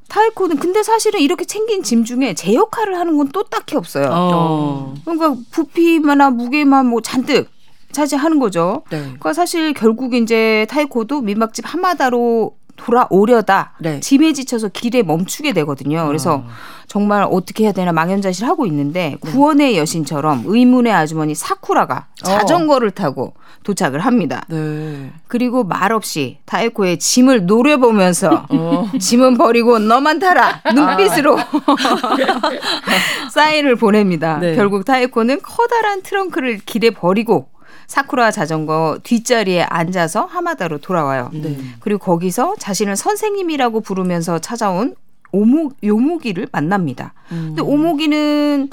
Speaker 4: 타이코는 근데 사실은 이렇게 챙긴 짐 중에 제 역할을 하는 건 또 딱히 없어요. 어. 그러니까 부피나 무게만 뭐 잔뜩 차지하는 거죠. 네. 그러니까 사실 결국 이제 타이코도 민박집 한마다로 돌아오려다 네. 짐에 지쳐서 길에 멈추게 되거든요. 그래서 어. 정말 어떻게 해야 되나 망연자실하고 있는데 네. 구원의 여신처럼 의문의 아주머니 사쿠라가 어. 자전거를 어. 타고 도착을 합니다.
Speaker 1: 네.
Speaker 4: 그리고 말없이 타이코의 짐을 노려보면서 어. 짐은 버리고 너만 타라 눈빛으로 아. 사인을 보냅니다. 네. 결국 타이코는 커다란 트렁크를 길에 버리고 사쿠라 자전거 뒷자리에 앉아서 하마다로 돌아와요. 네. 그리고 거기서 자신을 선생님이라고 부르면서 찾아온 오모 요모기를 만납니다. 음. 근데 오모기는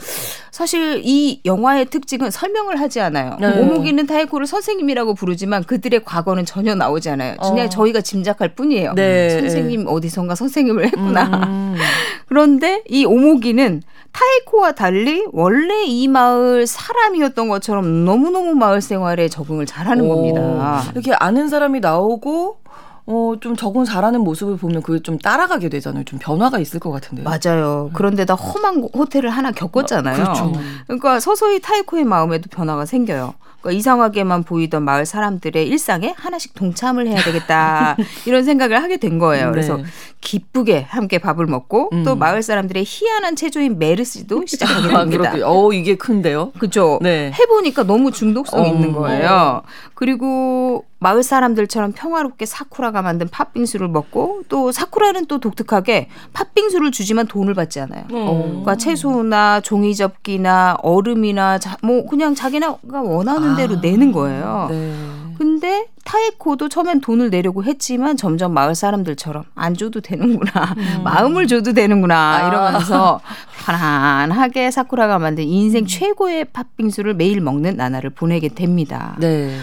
Speaker 4: 사실 이 영화의 특징은 설명을 하지 않아요. 네. 오모기는 타이코를 선생님이라고 부르지만 그들의 과거는 전혀 나오지 않아요. 그냥 어. 저희가 짐작할 뿐이에요. 네. 선생님 어디선가 선생님을 했구나. 음. 그런데 이 오모기는 타이코와 달리 원래 이 마을 사람이었던 것처럼 너무너무 마을 생활에 적응을 잘하는 오. 겁니다.
Speaker 1: 이렇게 아는 사람이 나오고 어, 좀 적응 잘하는 모습을 보면 그게 좀 따라가게 되잖아요. 좀 변화가 있을 것 같은데요.
Speaker 4: 맞아요. 그런데다 험한 호텔을 하나 겪었잖아요. 아, 그렇죠. 그러니까 서서히 타이코의 마음에도 변화가 생겨요. 그러니까 이상하게만 보이던 마을 사람들의 일상에 하나씩 동참을 해야 되겠다 이런 생각을 하게 된 거예요. 그래서 네. 기쁘게 함께 밥을 먹고 음. 또 마을 사람들의 희한한 체조인 메르시도 시작하게 됩니다.
Speaker 1: 아, 어 이게 큰데요?
Speaker 4: 그죠? 네. 해보니까 너무 중독성 어. 있는 거예요. 그리고 마을 사람들처럼 평화롭게 사쿠라가 만든 팥빙수를 먹고 또 사쿠라는 또 독특하게 팥빙수를 주지만 돈을 받지 않아요. 어. 그러니까 채소나 종이 접기나 얼음이나 자, 뭐 그냥 자기가 원하는 대로 아. 내는 거예요. 네. 근데 타이코도 처음엔 돈을 내려고 했지만 점점 마을 사람들처럼 안 줘도 되는구나. 음. 마음을 줘도 되는구나. 아. 이러면서 편안하게 사쿠라가 만든 인생 최고의 팥빙수를 매일 먹는 나날을 보내게 됩니다.
Speaker 1: 네.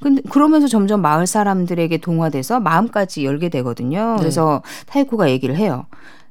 Speaker 4: 근데 그러면서 점점 마을 사람들에게 동화돼서 마음까지 열게 되거든요. 네. 그래서 타이코가 얘기를 해요.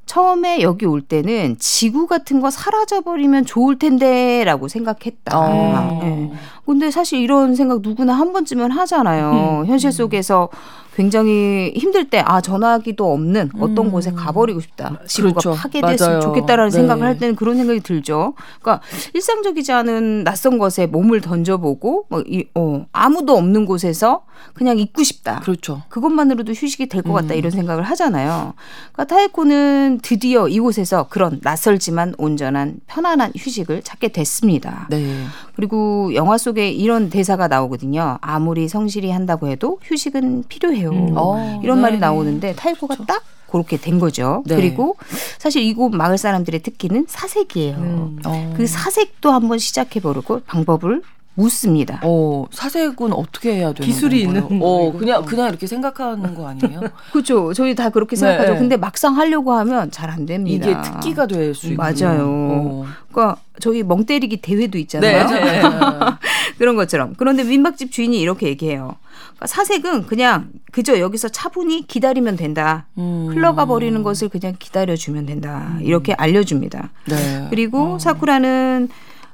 Speaker 4: 처음에 여기 올 때는 지구 같은 거 사라져버리면 좋을 텐데라고 생각했다. 어. 네. 근데 사실 이런 생각 누구나 한 번쯤은 하잖아요. 음. 현실 속에서 굉장히 힘들 때 아 전화기도 없는 어떤 음. 곳에 가버리고 싶다. 지구가 그렇죠. 파괴됐으면 좋겠다라는 네. 생각을 할 때는 그런 생각이 들죠. 그러니까 일상적이지 않은 낯선 것에 몸을 던져보고 뭐 이, 어, 아무도 없는 곳에서 그냥 있고 싶다.
Speaker 1: 그렇죠.
Speaker 4: 그것만으로도 휴식이 될 것 같다 음. 이런 생각을 하잖아요. 그러니까 타이코는 드디어 이곳에서 그런 낯설지만 온전한 편안한 휴식을 찾게 됐습니다.
Speaker 1: 네.
Speaker 4: 그리고 영화 속에 이런 대사가 나오거든요. 아무리 성실히 한다고 해도 휴식은 필요해요. 해요. 음. 어, 이런 네. 말이 나오는데 타이거가 그렇죠. 딱 그렇게 된 거죠. 네. 그리고 사실 이곳 마을 사람들의 특기는 사색이에요. 음. 어. 그 사색도 한번 시작해 보려고 방법을 묻습니다.
Speaker 1: 어, 사색은 어떻게 해야 되는
Speaker 3: 기술이 있는
Speaker 1: 어, 그냥 그냥 이렇게 생각하는 거 아니에요?
Speaker 4: 그렇죠. 저희 다 그렇게 생각하죠. 네. 근데 막상 하려고 하면 잘 안 됩니다.
Speaker 1: 이게 특기가 될 수 있는
Speaker 4: 맞아요. 어. 그러니까 저희 멍 때리기 대회도 있잖아요. 네. 그런 것처럼. 그런데 민박집 주인이 이렇게 얘기해요. 그러니까 사색은 그냥 그저 여기서 차분히 기다리면 된다. 음. 흘러가 버리는 것을 그냥 기다려 주면 된다. 이렇게 알려 줍니다. 네. 그리고 어. 사쿠라는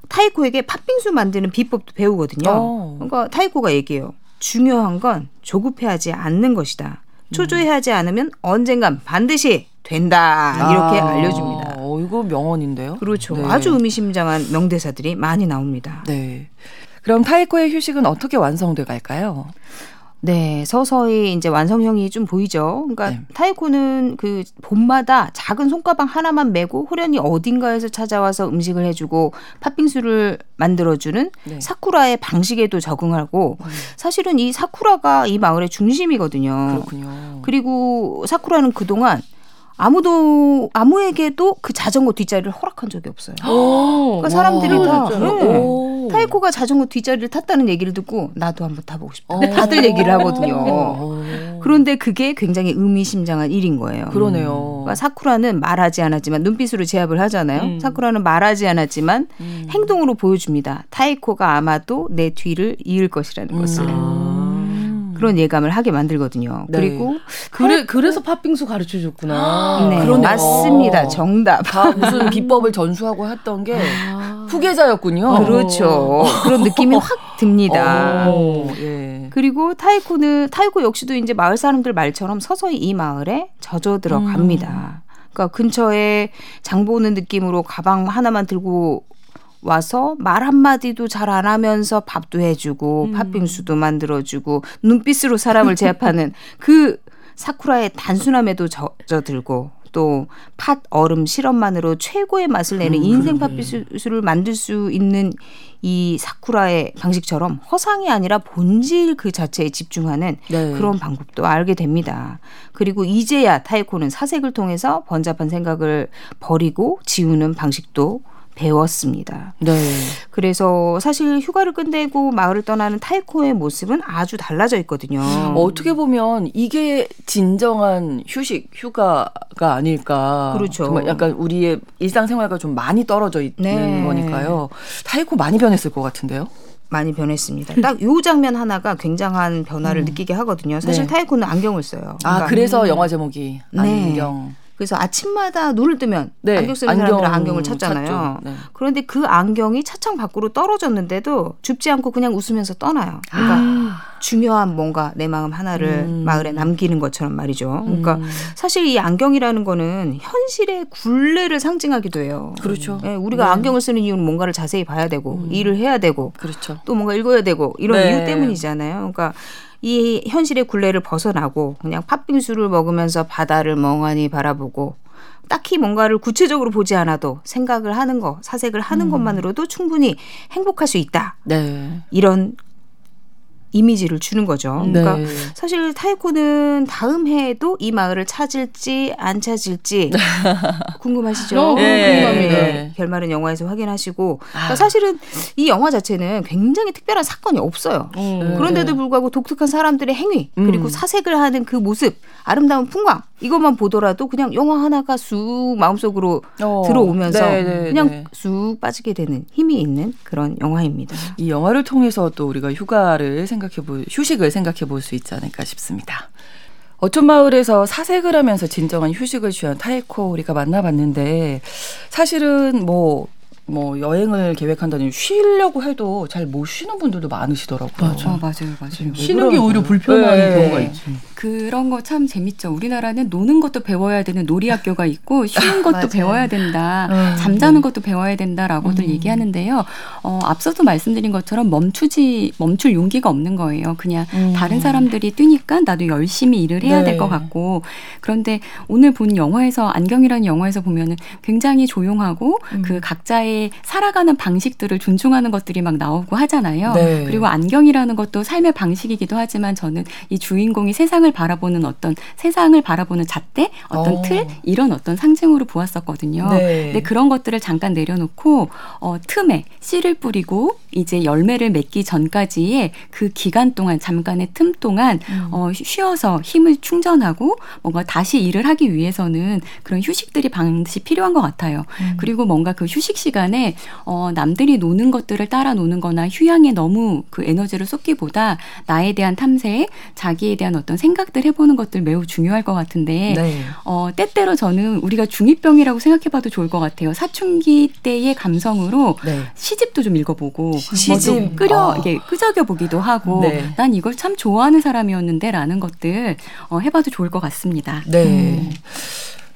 Speaker 4: 타이코에게 팥빙수 만드는 비법도 배우거든요. 어. 그러니까 타이코가 얘기해요. 중요한 건 조급해하지 않는 것이다. 초조해하지 않으면 언젠간 반드시 된다 이렇게 아, 알려줍니다.
Speaker 1: 어, 이거 명언인데요.
Speaker 4: 그렇죠. 네. 아주 의미심장한 명대사들이 많이 나옵니다.
Speaker 1: 네. 그럼 타이코의 휴식은 어떻게 완성돼 갈까요?
Speaker 4: 네, 서서히 이제 완성형이 좀 보이죠. 그러니까 네. 타이코는 그 봄마다 작은 손가방 하나만 메고 호련히 어딘가에서 찾아와서 음식을 해주고 팥빙수를 만들어주는 네. 사쿠라의 방식에도 적응하고 음. 사실은 이 사쿠라가 이 마을의 중심이거든요.
Speaker 1: 그렇군요.
Speaker 4: 그리고 사쿠라는 그동안 아무도 아무에게도 그 자전거 뒷자리를 허락한 적이 없어요. 그러니까 사람들이 다 네. 타이코가 자전거 뒷자리를 탔다는 얘기를 듣고 나도 한번 타보고 싶다. 다들 얘기를 하거든요. 그런데 그게 굉장히 의미심장한 일인 거예요.
Speaker 1: 그러네요.
Speaker 4: 그러니까 사쿠라는 말하지 않았지만 눈빛으로 제압을 하잖아요. 음. 사쿠라는 말하지 않았지만 음. 행동으로 보여줍니다. 타이코가 아마도 내 뒤를 이을 것이라는 것을. 음. 그런 예감을 하게 만들거든요. 네. 그리고
Speaker 3: 그래 그래서 팥빙수 가르쳐 줬구나.
Speaker 4: 네, 그러네요. 맞습니다. 정답.
Speaker 1: 다 무슨 비법을 전수하고 했던 게 아. 후계자였군요.
Speaker 4: 그렇죠. 그런 느낌이 확 듭니다. 오, 예. 그리고 타이코는 타이코 역시도 이제 마을 사람들 말처럼 서서히 이 마을에 젖어 들어갑니다. 음. 그러니까 근처에 장 보는 느낌으로 가방 하나만 들고 와서 말 한마디도 잘 안 하면서 밥도 해주고 음. 팥빙수도 만들어주고 눈빛으로 사람을 제압하는 그 사쿠라의 단순함에도 젖어들고 또 팥 얼음 시럽만으로 최고의 맛을 내는 음, 인생 팥빙수를 만들 수 있는 이 사쿠라의 방식처럼 허상이 아니라 본질 그 자체에 집중하는 네. 그런 방법도 알게 됩니다. 그리고 이제야 타이코는 사색을 통해서 번잡한 생각을 버리고 지우는 방식도 배웠습니다.
Speaker 1: 네.
Speaker 4: 그래서 사실 휴가를 끝내고 마을을 떠나는 타이코의 모습은 아주 달라져 있거든요. 음.
Speaker 1: 어떻게 보면 이게 진정한 휴식, 휴가가 아닐까.
Speaker 4: 그렇죠.
Speaker 1: 정말 약간 우리의 일상생활과 좀 많이 떨어져 있는 네. 거니까요. 타이코 많이 변했을 것 같은데요.
Speaker 4: 많이 변했습니다. 딱 요 장면 하나가 굉장한 변화를 음. 느끼게 하거든요. 사실 네. 타이코는 안경을 써요.
Speaker 1: 아, 그러니까 아, 그래서 음. 영화 제목이 네. 안경.
Speaker 4: 그래서 아침마다 눈을 뜨면 네. 안경 쓰는 안경 사람들은 안경을 찾잖아요. 네. 그런데 그 안경이 차창 밖으로 떨어졌는데도 줍지 않고 그냥 웃으면서 떠나요. 그러니까 아. 중요한 뭔가 내 마음 하나를 음. 마을에 남기는 것처럼 말이죠. 그러니까 음. 사실 이 안경이라는 거는 현실의 굴레를 상징하기도 해요.
Speaker 1: 그렇죠.
Speaker 4: 네, 우리가 네. 안경을 쓰는 이유는 뭔가를 자세히 봐야 되고 음. 일을 해야 되고
Speaker 1: 그렇죠.
Speaker 4: 또 뭔가 읽어야 되고 이런 네. 이유 때문이잖아요. 그러니까 이 현실의 굴레를 벗어나고 그냥 팥빙수를 먹으면서 바다를 멍하니 바라보고 딱히 뭔가를 구체적으로 보지 않아도 생각을 하는 거, 사색을 하는 음. 것만으로도 충분히 행복할 수 있다.
Speaker 1: 네.
Speaker 4: 이런 이미지를 주는 거죠. 네. 그러니까 네. 사실 타이코는 다음 해에도 이 마을을 찾을지 안 찾을지 궁금하시죠?
Speaker 3: 어, 네. 궁금합니다.
Speaker 4: 네. 결말은 영화에서 확인하시고 그러니까 아. 사실은 이 영화 자체는 굉장히 특별한 사건이 없어요. 음. 그런데도 불구하고 독특한 사람들의 행위 그리고 음. 사색을 하는 그 모습, 아름다운 풍광 이것만 보더라도 그냥 영화 하나가 쑥 마음속으로 어. 들어오면서 네네네. 네, 그냥 네. 쑥 빠지게 되는 힘이 있는 그런 영화입니다.
Speaker 1: 이 영화를 통해서 또 우리가 휴가를 생 각해 볼 휴식을 생각해 볼 수 있지 않을까 싶습니다. 어촌 마을에서 사색을 하면서 진정한 휴식을 취한 타이코 우리가 만나봤는데 사실은 뭐뭐 여행을 계획한다니 쉬려고 해도 잘 못 쉬는 분들도 많으시더라고요.
Speaker 5: 맞아. 어, 맞아요, 맞아요.
Speaker 3: 쉬는 게 오히려 불편한 네. 경우가 있지.
Speaker 5: 그런 거 참 재밌죠. 우리나라는 노는 것도 배워야 되는 놀이 학교가 있고 쉬는 것도 배워야 된다, 음. 잠자는 것도 배워야 된다라고들 음. 얘기하는데요. 어, 앞서도 말씀드린 것처럼 멈추지 멈출 용기가 없는 거예요. 그냥 음. 다른 사람들이 뛰니까 나도 열심히 일을 해야 네. 될것 같고 그런데 오늘 본 영화에서 안경이라는 영화에서 보면은 굉장히 조용하고 음. 그 각자의 살아가는 방식들을 존중하는 것들이 막 나오고 하잖아요. 네. 그리고 안경이라는 것도 삶의 방식이기도 하지만 저는 이 주인공이 세상을 바라보는 어떤 세상을 바라보는 잣대, 어떤 어. 틀 이런 어떤 상징으로 보았었거든요. 네. 근데 그런 것들을 잠깐 내려놓고 어, 틈에 씨를 뿌리고 이제 열매를 맺기 전까지의 그 기간 동안 잠깐의 틈 동안 음. 어, 쉬어서 힘을 충전하고 뭔가 다시 일을 하기 위해서는 그런 휴식들이 반드시 필요한 것 같아요. 음. 그리고 뭔가 그 휴식 시간 시간에 어, 남들이 노는 것들을 따라 노는 거나 휴양에 너무 그 에너지를 쏟기보다 나에 대한 탐색, 자기에 대한 어떤 생각 들 해보는 것들 매우 중요할 것 같은데 네. 어, 때때로 저는 우리가 중이병이라고 생각해봐도 좋을 것 같아요. 사춘기 때의 감성으로 네. 시집도 좀 읽어보고 시집 뭐 끓여 아. 이게 끄적여 보기도 하고 네. 난 이걸 참 좋아하는 사람이었는데라는 것들 어, 해봐도 좋을 것 같습니다.
Speaker 1: 네. 음.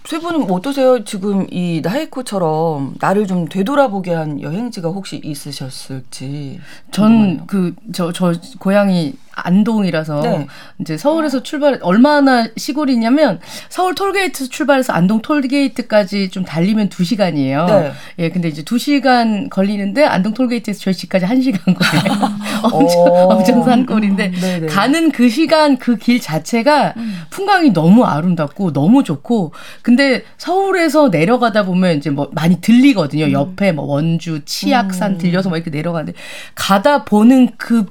Speaker 1: 세 분은 어떠세요? 지금 이 나이코처럼 나를 좀 되돌아보게 한 여행지가 혹시 있으셨을지.
Speaker 3: 전 그 저저 고향이 안동이라서 네. 이제 서울에서 출발 얼마나 시골이냐면 서울 톨게이트 출발해서 안동 톨게이트까지 좀 달리면 2시간이에요. 네. 예, 근데 이제 2시간 걸리는데 안동 톨게이트에서 저희 집까지 1시간 거예요. 엄청 엄청 산골인데 음, 가는 그 시간 그 길 자체가 음. 풍광이 너무 아름답고 너무 좋고 근데 서울에서 내려가다 보면 이제 뭐 많이 들리거든요. 음. 옆에 뭐 원주, 치악산 음. 들려서 뭐 이렇게 내려가는데 가다 보는 그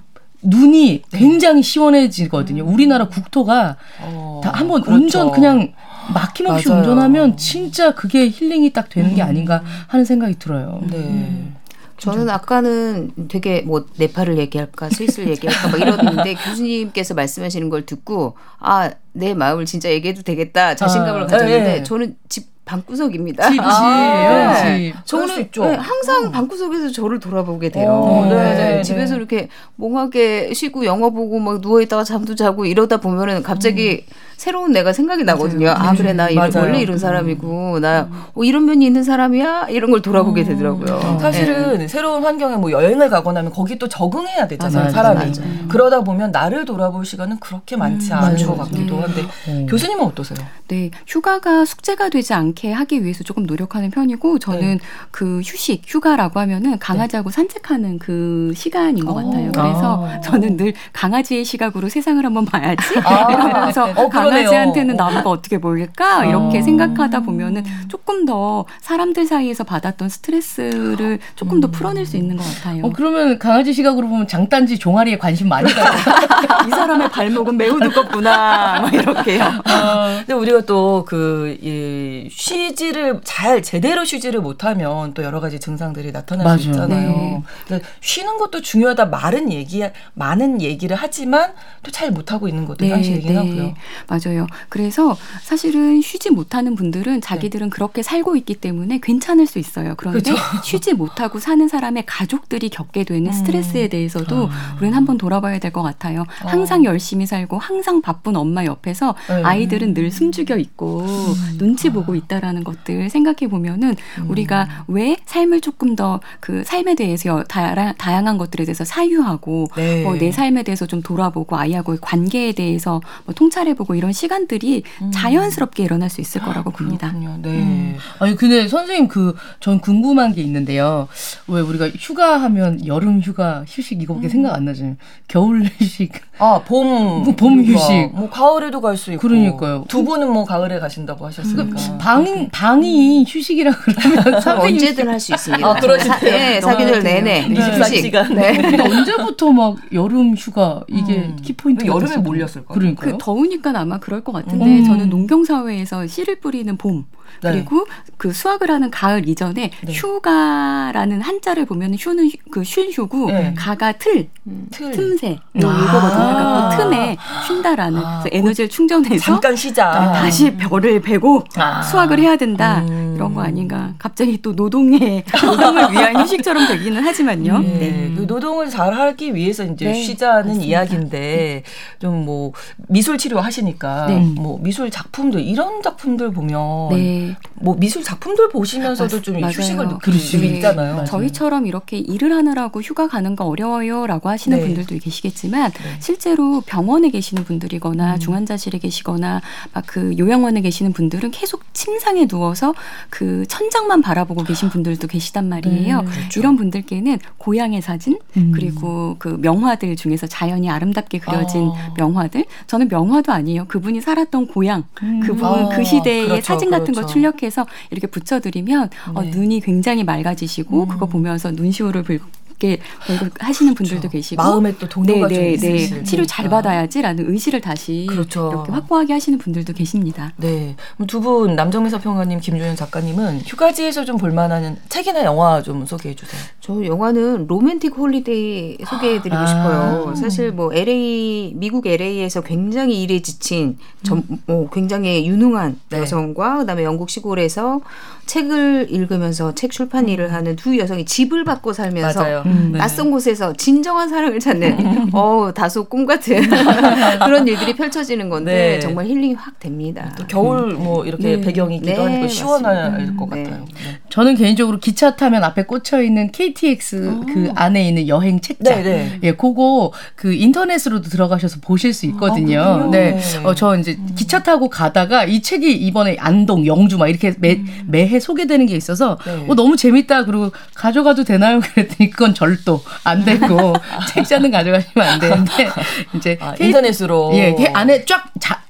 Speaker 3: 눈이 네. 굉장히 시원해지거든요. 우리나라 국토가 어, 다 한번 그렇죠. 운전 그냥 막힘없이 맞아요. 운전하면 진짜 그게 힐링이 딱 되는 음. 게 아닌가 하는 생각이 들어요. 네. 음.
Speaker 4: 저는 아까는 되게 뭐 네팔을 얘기할까 스위스를 얘기할까 막 이러는데 교수님께서 말씀하시는 걸 듣고 아 내 마음을 진짜 얘기해도 되겠다 자신감을 아, 가졌는데 네. 저는 집 방구석입니다.
Speaker 3: 집이에요. 아, 네.
Speaker 4: 저는 네, 항상 음. 방구석에서 저를 돌아보게 돼요. 오, 네, 네, 네, 집에서 이렇게 멍하게 쉬고 영화 보고 막 누워 있다가 잠도 자고 이러다 보면은 갑자기 음. 새로운 내가 생각이 나거든요. 맞아요. 아 그래 나 이런, 원래 이런 사람이고 나 어, 이런 면이 있는 사람이야 이런 걸 돌아보게 음. 되더라고요.
Speaker 1: 음. 사실은 네. 새로운 환경에 뭐 여행을 가거나 하면 거기 또 적응해야 되잖아요. 아, 사람이 맞아요. 그러다 보면 나를 돌아볼 시간은 그렇게 많지 음, 않은 것 같기도 한데 네. 교수님은 어떠세요?
Speaker 5: 네 휴가가 숙제가 되지 않게 하기 위해서 조금 노력하는 편이고 저는 네. 그 휴식 휴가라고 하면은 강아지하고 네. 산책하는 그 시간인 것 오. 같아요. 그래서 아. 저는 늘 강아지의 시각으로 세상을 한번 봐야지 아. 이러면서 어, 강아지한테는 나무가 어떻게 보일까 이렇게 어. 생각하다 보면은 조금 더 사람들 사이에서 받았던 스트레스를 조금 더 음. 풀어낼 수 있는 것 같아요.
Speaker 3: 어, 그러면 강아지 시각으로 보면 장단지 종아리에 관심 많이 가요.
Speaker 5: 이 사람의 발목은 매우 두껍구나. 막 이렇게요.
Speaker 1: 어, 근데 우리가 또그 이, 쉬지를 잘 제대로 쉬지를 못하면 또 여러 가지 증상들이 나타날 맞아요. 수 있잖아요. 네. 쉬는 것도 중요하다. 말은 얘기 많은 얘기를 하지만 또 잘 못하고 있는 것도 네, 사실이긴 네. 하고요.
Speaker 5: 맞아요. 그래서 사실은 쉬지 못하는 분들은 자기들은 네. 그렇게 살고 있기 때문에 괜찮을 수 있어요. 그런데 그렇죠. 쉬지 못하고 사는 사람의 가족들이 겪게 되는 음. 스트레스에 대해서도 아. 우리는 한번 돌아봐야 될 것 같아요. 아. 항상 열심히 살고 항상 바쁜 엄마 옆에서 네. 아이들은 늘 숨죽여 있고 음. 눈치 보고 있다라는 것들 생각해 보면은 음. 우리가 왜 삶을 조금 더 그 삶에 대해서 다양, 다양한 것들에 대해서 사유하고 네. 뭐 내 삶에 대해서 좀 돌아보고 아이하고의 관계에 대해서 뭐 통찰해 보고 이런 시간들이 음. 자연스럽게 일어날 수 있을 거라고 봅니다.
Speaker 1: 그렇군요. 네. 음.
Speaker 3: 아니 근데 선생님 그 전 궁금한 게 있는데요. 왜 우리가 휴가하면 여름 휴가 휴식 이거밖에 음. 생각 안 나잖아요. 겨울 휴식.
Speaker 1: 아 봄.
Speaker 3: 뭐, 봄 휴식.
Speaker 1: 뭐 가을에도 갈 수 있고.
Speaker 3: 그러니까요.
Speaker 1: 두 분은 뭐 가을에 가신다고 하셨으니까.
Speaker 3: 그 방 방이 휴식이라 그러면
Speaker 4: 언제든 할 수 있습니다.
Speaker 1: 아 그러실 때.
Speaker 4: 네, 사계절 내내 네.
Speaker 1: 24시간.
Speaker 3: 네. 근데 언제부터 막 여름 휴가 이게 음. 키포인트
Speaker 1: 여름에 몰렸을까?
Speaker 3: 그러니까
Speaker 5: 그 더우니까 아마 그럴 것 같은데 음. 저는 농경 사회에서 씨를 뿌리는 봄 네. 그리고 그 수확을 하는 가을 이전에 네. 휴가라는 한자를 보면 휴는 그쉰 휴고 네. 가가 틀, 음. 틈새 음. 이거거든요. 그러니까 그 틈에 쉰다라는 아. 에너지를 충전해서
Speaker 1: 잠깐 쉬자
Speaker 5: 네, 다시 별을 베고 아. 수확을 해야 된다 음. 이런 거 아닌가. 갑자기 또 노동의 노동을 위한 휴식처럼 되기는 하지만요. 네.
Speaker 1: 네. 그 노동을 잘 하기 위해서 이제 네. 쉬자는 맞습니다. 이야기인데 좀 뭐 미술 치료 하시니까 뭐 미술 작품들 이런 작품들 보면 뭐 미술 작품들 보시면서도 좀 맞아요. 휴식을 느낄 수 네. 있잖아요. 맞아요.
Speaker 5: 저희처럼 이렇게 일을 하느라고 휴가 가는 거 어려워요라고 하시는 네. 분들도 계시겠지만 네. 실제로 병원에 계시는 분들이거나 음. 중환자실에 계시거나 막 그 요양원에 계시는 분들은 계속 침상에 누워서 그 천장만 바라보고 계신 분들도 계시단 말이에요. 음, 그렇죠. 이런 분들께는 고향의 사진 음. 그리고 그 명화들 중에서 자연이 아름답게 그려진 어. 명화들 저는 명화도 아니에요. 그분이 살았던 고향 음. 그분 어. 그 시대의 그렇죠, 사진 같은 그렇죠. 거 출력해서 이렇게 붙여드리면 어, 네. 어, 눈이 굉장히 맑아지시고 음. 그거 보면서 눈시울을 붉게 이렇게 하시는 분들도 그렇죠. 계시고
Speaker 1: 마음에 또 동료가 네, 네, 네.
Speaker 5: 치료 잘 받아야지라는 의지를 다시 그렇죠. 이렇게 확고하게 하시는 분들도 계십니다.
Speaker 1: 네, 두 분 남정미 서평가님, 김준영 작가님은 휴가지에서 좀 볼만한 책이나 영화 좀 소개해 주세요.
Speaker 4: 저 영화는 로맨틱 홀리데이 소개해드리고 아. 싶어요. 사실 뭐 LA 미국 LA에서 굉장히 일에 지친 전, 음. 뭐 굉장히 유능한 네. 여성과 그다음에 영국 시골에서 책을 읽으면서 책 출판 일을 하는 두 여성이 집을 받고 살면서 음, 네. 낯선 곳에서 진정한 사랑을 찾는 어 다소 꿈 같은 그런 일들이 펼쳐지는 건데 네. 정말 힐링이 확 됩니다.
Speaker 1: 또 겨울 뭐 이렇게 네. 배경이기도 네, 하니까 시원할 것 네. 같아요. 네.
Speaker 3: 저는 개인적으로 기차 타면 앞에 꽂혀 있는 KTX 오. 그 아. 안에 있는 여행 책장, 예, 그거 그 인터넷으로도 들어가셔서 보실 수 있거든요. 아, 네, 어, 저 이제 기차 타고 가다가 이 책이 이번에 안동, 영주 막 이렇게 매, 음. 매해 해 소개되는 게 있어서 네. 어, 너무 재밌다. 그리고 가져가도 되나요? 그랬더니 그건 절도 안 되고 책자는 가져가시면 안 되는데 이제
Speaker 1: 아, 인터넷으로
Speaker 3: 예, 그 안에 쫙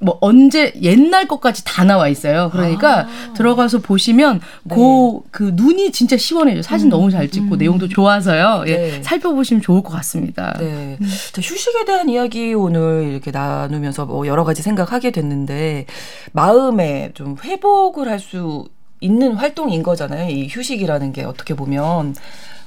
Speaker 3: 뭐 언제 옛날 것까지 다 나와 있어요. 그러니까 아. 들어가서 보시면 네. 그, 그 눈이 진짜 시원해요. 사진 음. 너무 잘 찍고 음. 내용도 좋아서요. 예, 네. 살펴보시면 좋을 것 같습니다. 네.
Speaker 1: 음. 휴식에 대한 이야기 오늘 이렇게 나누면서 뭐 여러 가지 생각하게 됐는데 마음에 좀 회복을 할수 있는 활동인 거잖아요. 이 휴식이라는 게 어떻게 보면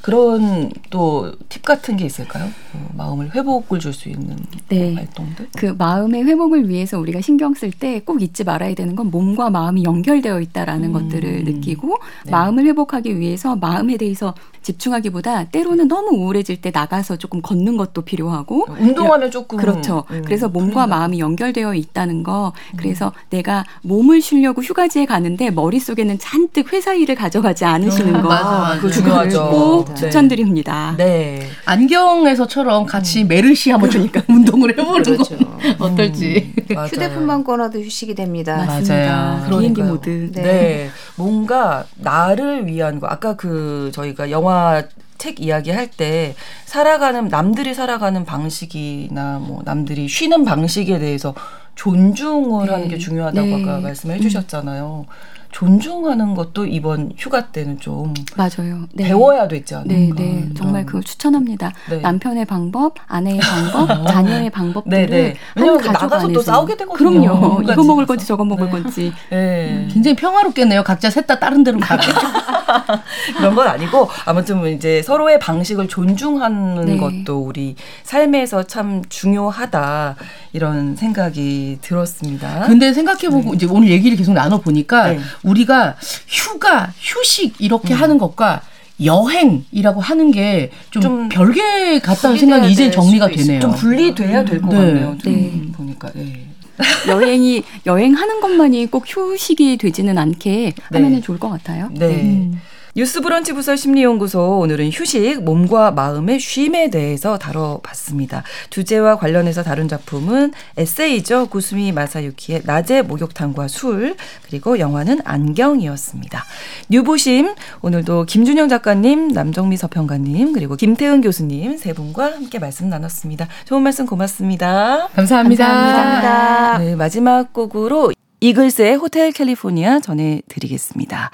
Speaker 1: 그런 또 팁 같은 게 있을까요? 어, 마음을 회복을 줄 수 있는 네. 활동들?
Speaker 5: 그 마음의 회복을 위해서 우리가 신경 쓸 때 꼭 잊지 말아야 되는 건 몸과 마음이 연결되어 있다라는 음. 것들을 느끼고 네. 마음을 회복하기 위해서 마음에 대해서 집중하기보다 때로는 너무 우울해질 때 나가서 조금 걷는 것도 필요하고
Speaker 1: 운동하면 조금
Speaker 5: 그렇죠. 음, 그래서 몸과 마음이 연결되어 있다는 거. 그래서 음. 내가 몸을 쉬려고 휴가지에 가는데 머릿속에는 잔뜩 회사 일을 가져가지 않으시는 음, 거.
Speaker 1: 맞아, 그 중요하죠.
Speaker 5: 꼭 네. 추천드립니다.
Speaker 3: 네. 안경에서처럼 같이 음. 메르시 한번 그러니까 운동을 해보는 그렇죠. 거 어떨지.
Speaker 4: 음, 휴대폰만 꺼놔도 휴식이 됩니다.
Speaker 5: 맞습니다. 비행기 모드.
Speaker 1: 네. 네. 뭔가 나를 위한 거. 아까 그 저희가 영화 책 이야기할 때 살아가는 남들이 살아가는 방식이나 뭐 남들이 쉬는 방식에 대해서 존중을 네. 하는 게 중요하다고 네. 아까 말씀해 주셨잖아요. 존중하는 것도 이번 휴가 때는 좀
Speaker 5: 맞아요.
Speaker 1: 네. 배워야 되지 않을까. 네, 네.
Speaker 5: 정말 그걸 추천합니다. 네. 남편의 방법, 아내의 방법, 어. 자녀의 방법들을 네, 네.
Speaker 1: 한 가족 나가서 안에서. 또 싸우게 되거든요.
Speaker 5: 그럼요. 이거 먹을 건지 저거 먹을 건지.
Speaker 3: 네. 굉장히 평화롭겠네요. 각자 셋 다 다른 데로 가고.
Speaker 1: 그런 건 아니고 아무튼 이제 서로의 방식을 존중하는 것도 우리 삶에서 참 중요하다 이런 생각이 들었습니다.
Speaker 3: 근데 생각해보고 이제 오늘 얘기를 계속 나눠 보니까 우리가 휴가, 휴식 이렇게 음. 하는 것과 여행이라고 하는 게 좀 별개 같다는 생각이 이제 정리가 되네요.
Speaker 1: 좀 분리돼야 될것 네. 같네요. 네. 보니까.
Speaker 5: 네. 여행이 여행하는 것만이 꼭 휴식이 되지는 않게 네. 하면은 좋을 것 같아요.
Speaker 1: 네. 음. 뉴스브런치 부설 심리연구소 오늘은 휴식, 몸과 마음의 쉼에 대해서 다뤄봤습니다. 주제와 관련해서 다룬 작품은 에세이죠. 구스미 마사유키의 낮의 목욕탕과 술 그리고 영화는 안경이었습니다. 뉴보심 오늘도 김준영 작가님, 남정미 서평가님 그리고 김태은 교수님 세 분과 함께 말씀 나눴습니다. 좋은 말씀 고맙습니다.
Speaker 3: 감사합니다.
Speaker 1: 감사합니다. 네, 마지막 곡으로 이글스의 호텔 캘리포니아 전해드리겠습니다.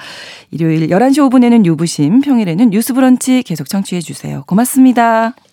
Speaker 1: 일요일 11시 5분에는 유부심, 평일에는 뉴스 브런치 계속 청취해 주세요. 고맙습니다.